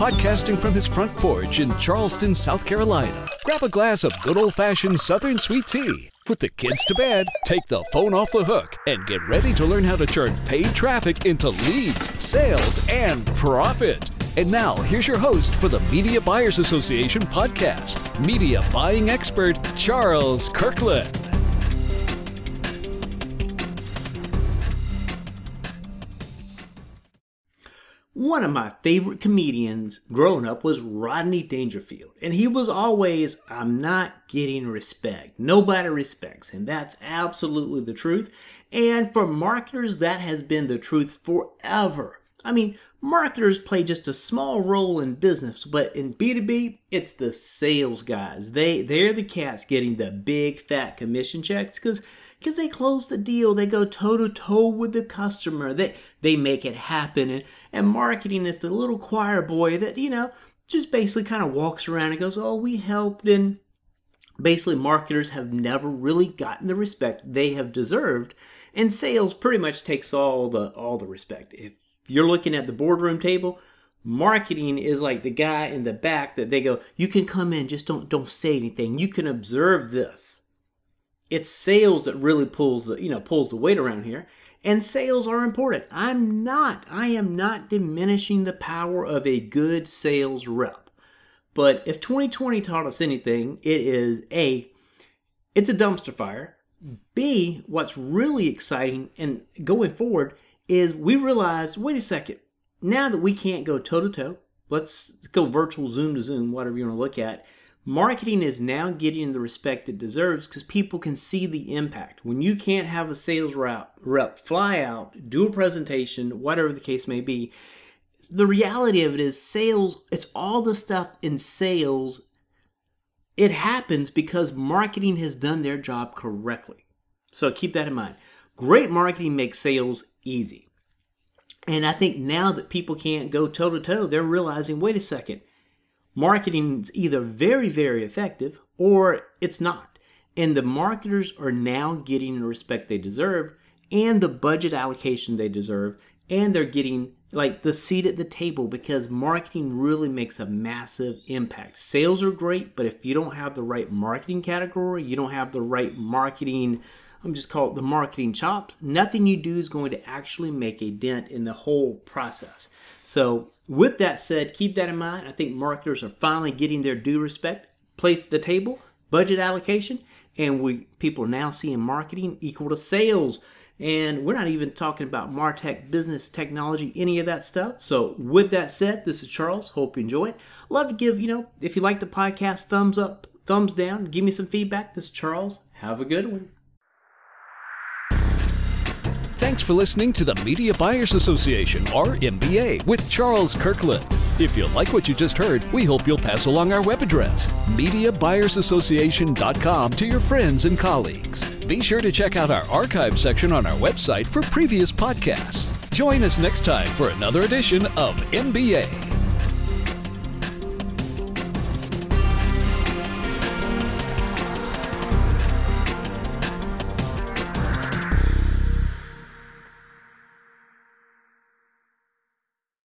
podcasting from his front porch in Charleston, South Carolina. Grab a glass of good old fashioned Southern sweet tea. Put the kids to bed, take the phone off the hook, and get ready to learn how to turn paid traffic into leads, sales, and profit. And now, here's your host for the Media Buyers Association podcast, media buying expert Charles Kirkland. One of my favorite comedians growing up was Rodney Dangerfield, and he was always, I'm not getting respect. Nobody respects him. That's absolutely the truth. And for marketers, that has been the truth forever. I mean, marketers play just a small role in business, but in B2B, it's the sales guys. They they're the cats getting the big fat commission checks because because they close the deal. They go toe to toe with the customer. They they make it happen. And and marketing is the little choir boy that you know just basically kind of walks around and goes, "Oh, we helped." And basically, marketers have never really gotten the respect they have deserved. And sales pretty much takes all the all the respect. If you're looking at the boardroom table, marketing is like the guy in the back that they go, "You can come in, just don't don't say anything. You can observe this." It's sales that really pulls the you know pulls the weight around here. And sales are important. I'm not i am not diminishing the power of a good sales rep. But if 2020 taught us anything it is a it's a dumpster fire. B what's really exciting and going forward is we realize wait a second now that we can't go toe to toe let's go virtual zoom to zoom whatever you want to look at marketing is now getting the respect it deserves because people can see the impact. When you can't have a sales rep, fly out, do a presentation, whatever the case may be, the reality of it is sales, it's all the stuff in sales. It happens because marketing has done their job correctly. So keep that in mind. Great marketing makes sales easy. And I think now that people can't go toe to toe, they're realizing wait a second, marketing is either very, very effective or it's not. And the marketers are now getting the respect they deserve and the budget allocation they deserve. And they're getting like the seat at the table because marketing really makes a massive impact. Sales are great, but if you don't have the right marketing category, you don't have the right marketing I'm just call it the marketing chops. Nothing you do is going to actually make a dent in the whole process. So, with that said, keep that in mind. I think marketers are finally getting their due respect. Place the table, budget allocation, and we people are now seeing marketing equal to sales. And we're not even talking about Martech, business, technology, any of that stuff. So, with that said, this is Charles. Hope you enjoy it. Love to give, you know, if you like the podcast, thumbs up, thumbs down. Give me some feedback. This is Charles. Have a good one. Thanks for listening to the Media Buyers Association, or MBA, with Charles Kirkland. If you like what you just heard, we hope you'll pass along our web address, MediaBuyersAssociation.com, to your friends and colleagues. Be sure to check out our archive section on our website for previous podcasts. Join us next time for another edition of MBA.